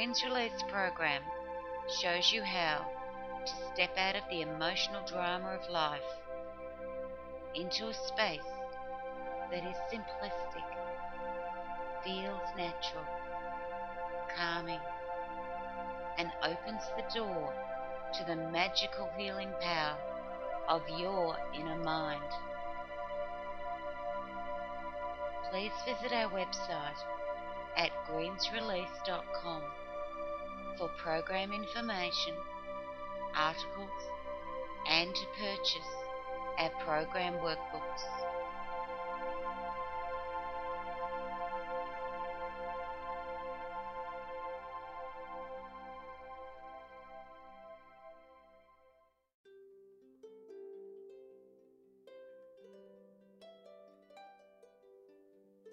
Green's Release program shows you how to step out of the emotional drama of life into a space that is simplistic, feels natural, calming, and opens the door to the magical healing power of your inner mind. Please visit our website at greensrelease.com for program information, articles, and to purchase our program workbooks.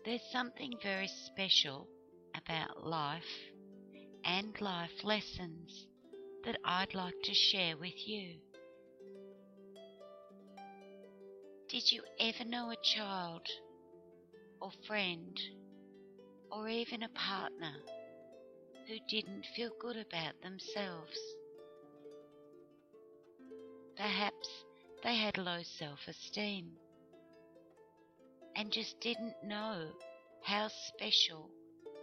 There's something very special about life and life lessons that I'd like to share with you. Did you ever know a child or friend or even a partner who didn't feel good about themselves? Perhaps they had low self esteem and just didn't know how special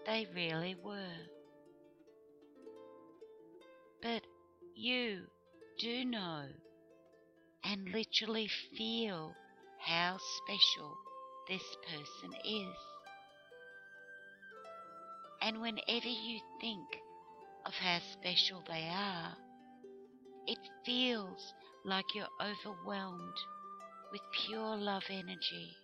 they really were. But you do know and literally feel how special this person is. And whenever you think of how special they are, it feels like you're overwhelmed with pure love energy.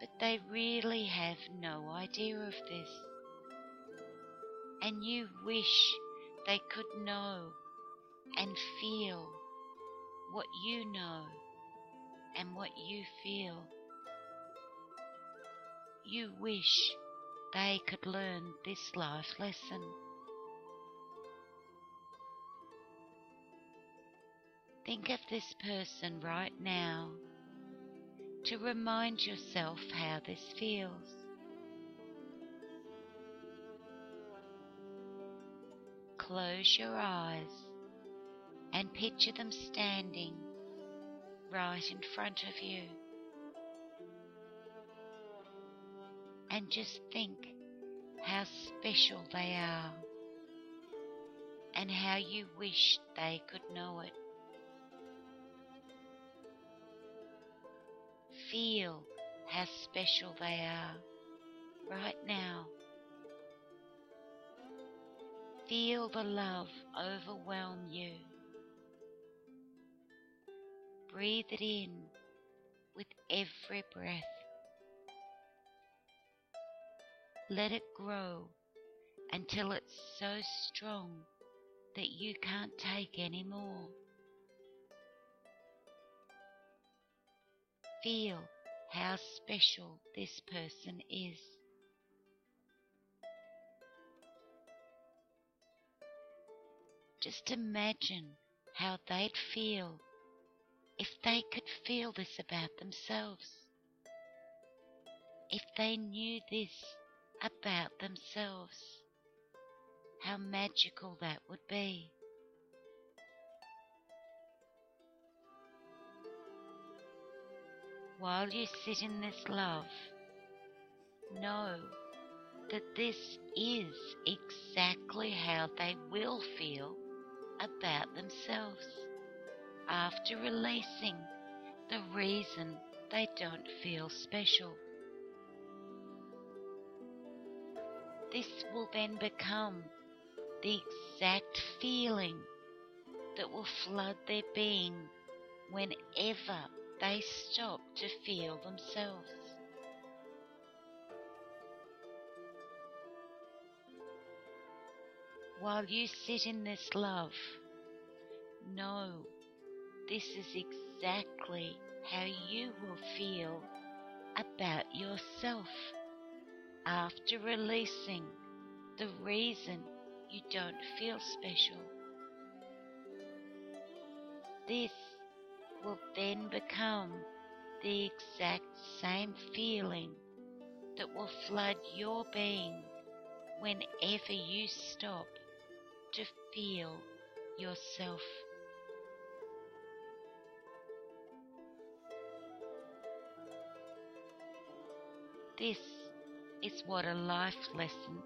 But they really have no idea of this. And you wish they could know and feel what you know and what you feel. You wish they could learn this life lesson. Think of this person right now to remind yourself how this feels. Close your eyes and picture them standing right in front of you. And just think how special they are and how you wish they could know it. Feel how special they are right now. Feel the love overwhelm you. Breathe it in with every breath. Let it grow until it's so strong that you can't take any more. Feel how special this person is. Just imagine how they'd feel if they could feel this about themselves. If they knew this about themselves, how magical that would be. While you sit in this love, know that this is exactly how they will feel about themselves after releasing the reason they don't feel special. This will then become the exact feeling that will flood their being whenever they stop to feel themselves. While you sit in this love, know this is exactly how you will feel about yourself after releasing the reason you don't feel special. This will then become the exact same feeling that will flood your being whenever you stop to feel yourself. This is what a life lesson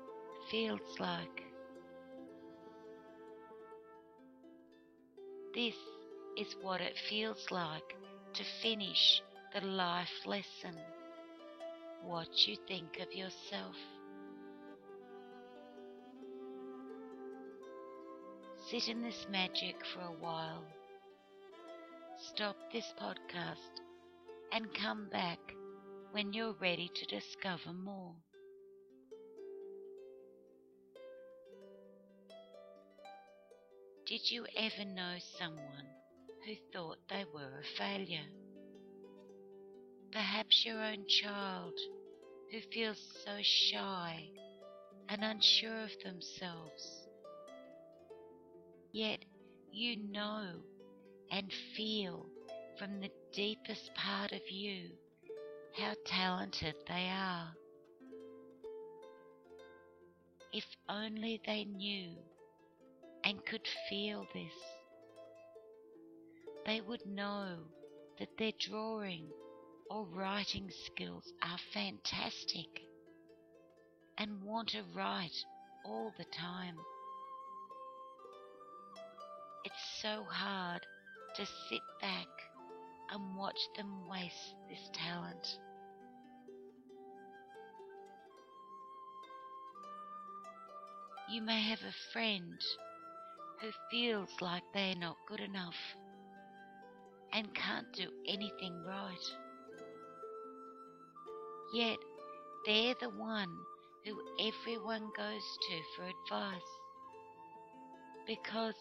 feels like. This is what it feels like to finish the life lesson. What you think of yourself. Sit in this magic for a while. Stop this podcast and come back when you're ready to discover more. Did you ever know someone who thought they were a failure? Perhaps your own child who feels so shy and unsure of themselves. Yet you know and feel from the deepest part of you how talented they are. If only they knew and could feel this, they would know that their drawing or writing skills are fantastic and want to write all the time. It's so hard to sit back and watch them waste this talent. You may have a friend who feels like they're not good enough and can't do anything right. Yet they're the one who everyone goes to for advice because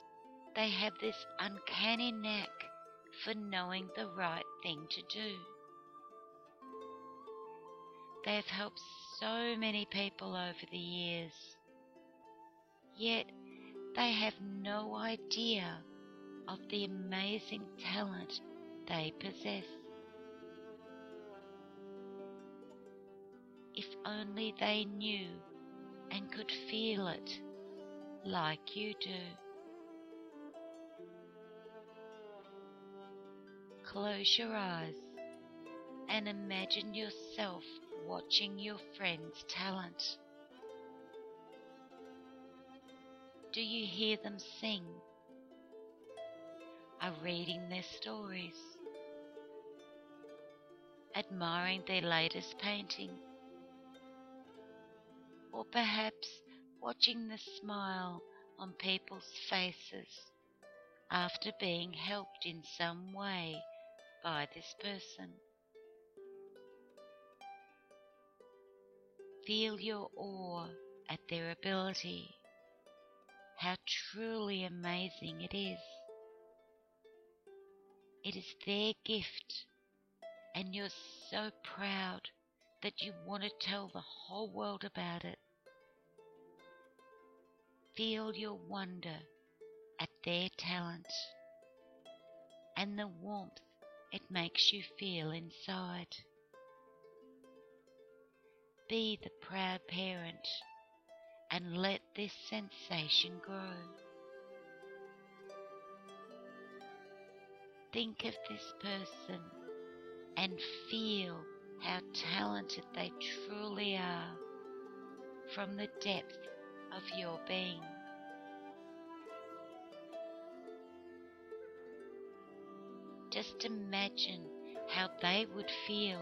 they have this uncanny knack for knowing the right thing to do. They've helped so many people over the years, yet they have no idea of the amazing talent they possess. If only they knew and could feel it like you do. Close your eyes and imagine yourself watching your friend's talent. Do you hear them sing? Are reading their stories? Admiring their latest painting? Or perhaps watching the smile on people's faces after being helped in some way by this person. Feel your awe at their ability, how truly amazing it is. It is their gift, and you're so proud that you want to tell the whole world about it. Feel your wonder at their talent and the warmth it makes you feel inside. Be the proud parent and let this sensation grow. Think of this person and feel how talented they truly are from the depth of your being. Just imagine how they would feel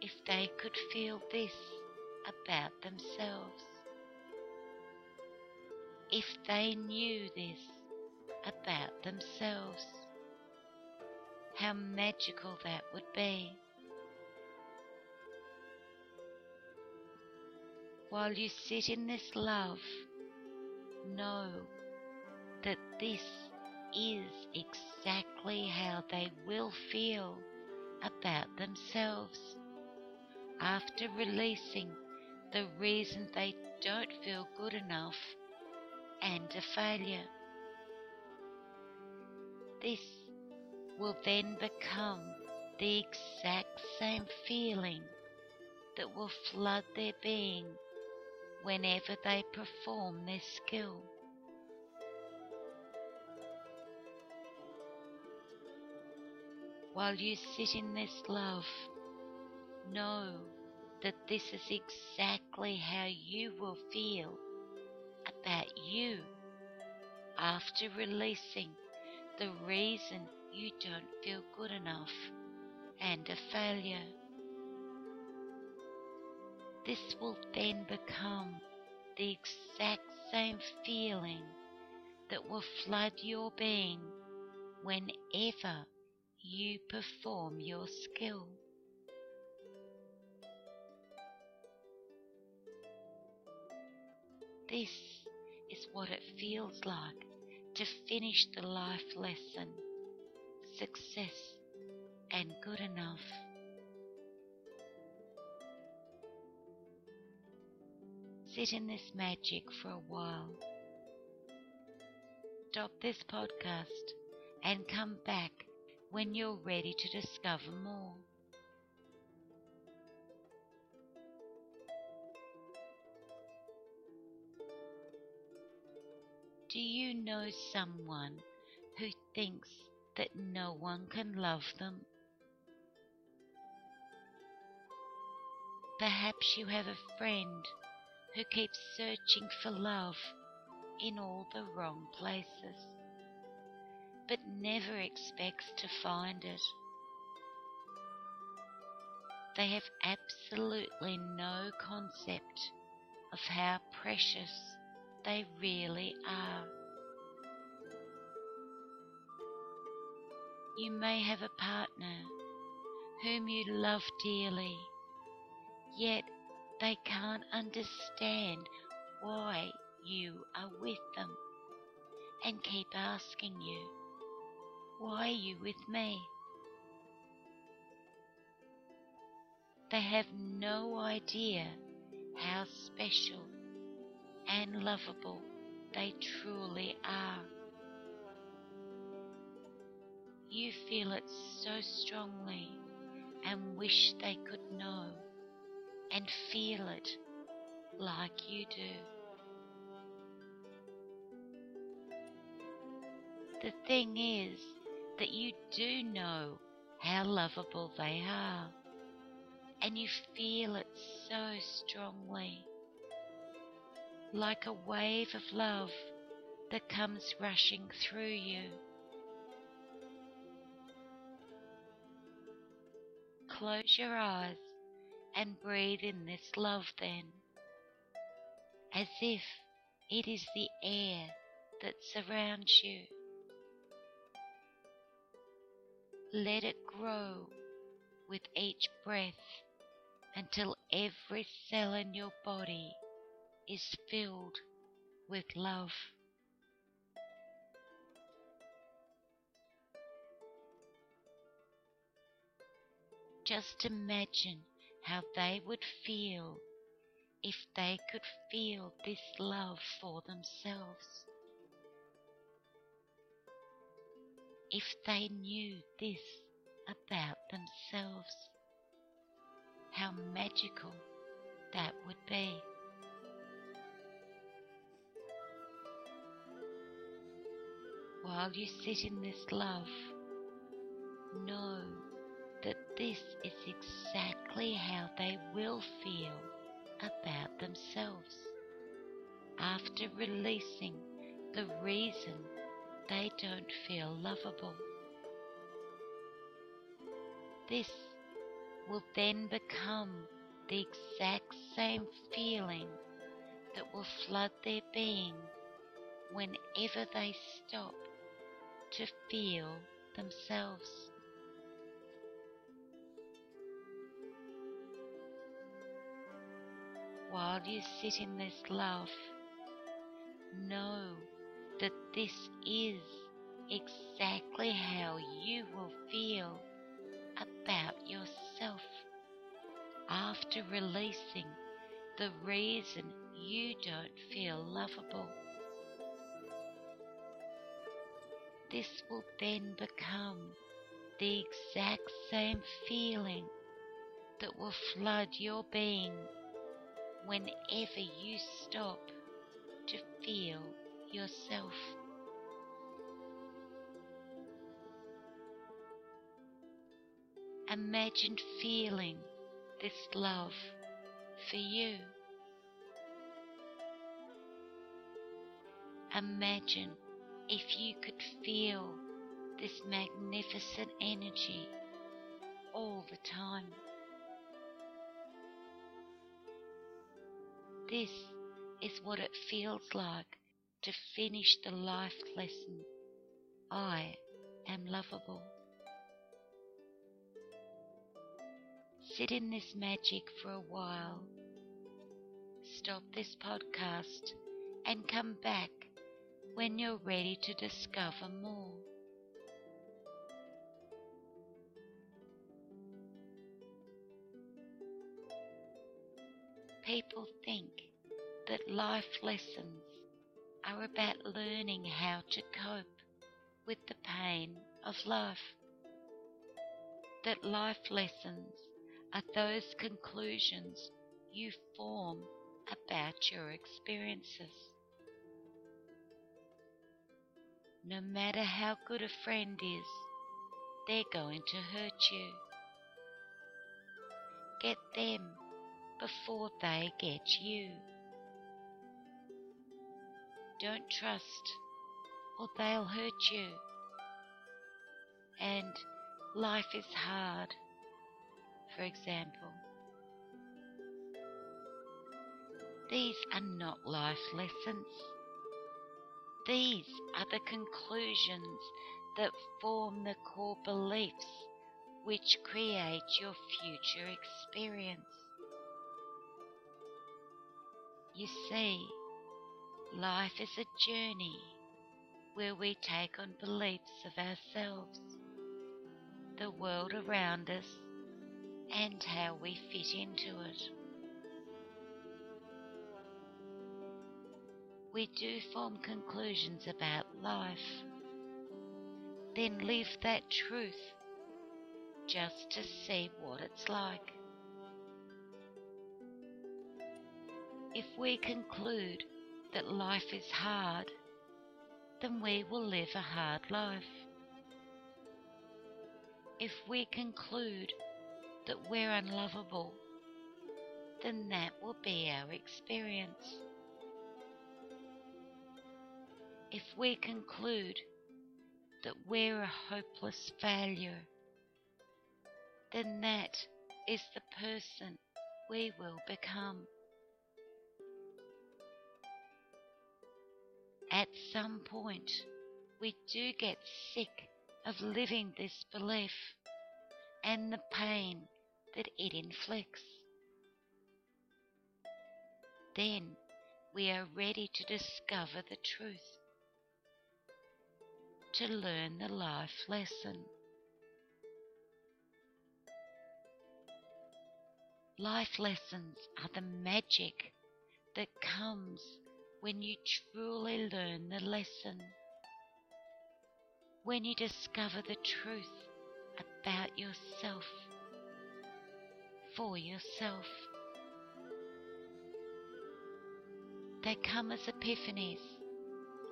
if they could feel this about themselves. If they knew this about themselves, how magical that would be. While you sit in this love, know that this is exactly how they will feel about themselves after releasing the reason they don't feel good enough and a failure. This will then become the exact same feeling that will flood their being whenever they perform their skill. While you sit in this love, know that this is exactly how you will feel about you after releasing the reason you don't feel good enough and a failure. This will then become the exact same feeling that will flood your being whenever you perform your skill. This is what it feels like to finish the life lesson, success and good enough. Sit in this magic for a while. Stop this podcast and come back when you're ready to discover more. Do you know someone who thinks that no one can love them? Perhaps you have a friend who keeps searching for love in all the wrong places, but never expects to find it. They have absolutely no concept of how precious they really are. You may have a partner whom you love dearly, yet they can't understand why you are with them and keep asking you, Why are you with me? They have no idea how special and lovable they truly are. You feel it so strongly and wish they could know and feel it like you do. The thing is that you do know how lovable they are, and you feel it so strongly like a wave of love that comes rushing through you. Close your eyes and breathe in this love then, as if it is the air that surrounds you. Let it grow with each breath until every cell in your body is filled with love. Just imagine how they would feel if they could feel this love for themselves. If they knew this about themselves, how magical that would be. while you sit in this love, know that this is exactly how they will feel about themselves after releasing the reason they don't feel lovable. This will then become the exact same feeling that will flood their being whenever they stop to feel themselves. While you sit in this love, know that this is exactly how you will feel about yourself after releasing the reason you don't feel lovable. this will then become the exact same feeling that will flood your being whenever you stop to feel yourself. Imagine feeling this love for you. Imagine if you could feel this magnificent energy all the time. This is what it feels like to finish the life lesson. I am lovable. Sit in this magic for a while. Stop this podcast and come back when you're ready to discover more. People think that life lessons are about learning how to cope with the pain of life. That life lessons are those conclusions you form about your experiences. No matter how good a friend is, they're going to hurt you. Get them before they get you. Don't trust, or they'll hurt you. And life is hard, for example. These are not life lessons. These are the conclusions that form the core beliefs which create your future experience. You see, life is a journey where we take on beliefs of ourselves, the world around us, and how we fit into it. We do form conclusions about life, then live that truth just to see what it's like. If we conclude that life is hard, then we will live a hard life. If we conclude that we're unlovable, then that will be our experience. If we conclude that we're a hopeless failure, then that is the person we will become. At some point, we do get sick of living this belief and the pain that it inflicts. Then we are ready to discover the truth, to learn the life lesson. Life lessons are the magic that comes when you truly learn the lesson, when you discover the truth about yourself, for yourself. They come as epiphanies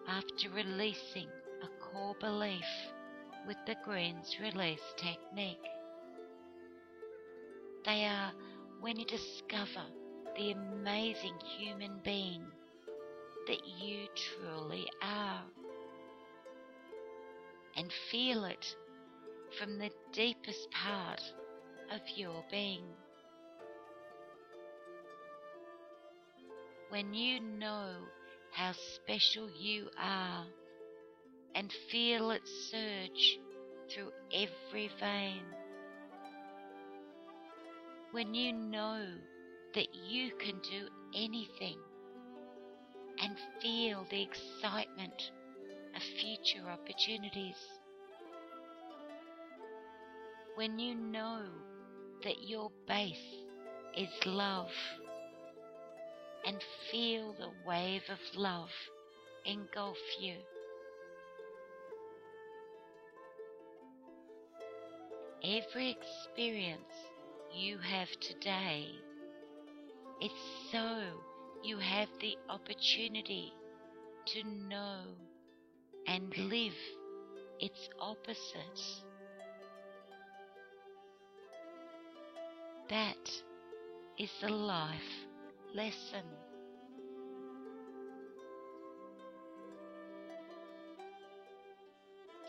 after releasing a core belief with the Greens release technique. They are when you discover the amazing human being that you truly are. And feel it from the deepest part of your being. When you know how special you are and feel it surge through every vein. When you know that you can do anything and feel the excitement of future opportunities. When you know that your base is love and feel the wave of love engulf you. Every experience you have today It's so you have the opportunity to know and live its opposite. That is the life lesson.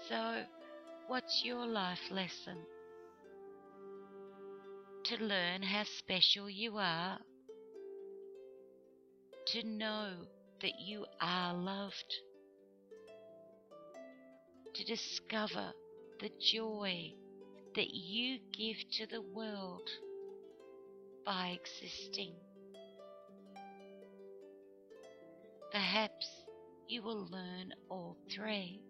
So, what's your life lesson? To learn how special you are, to know that you are loved, to discover the joy that you give to the world by existing. Perhaps you will learn all three.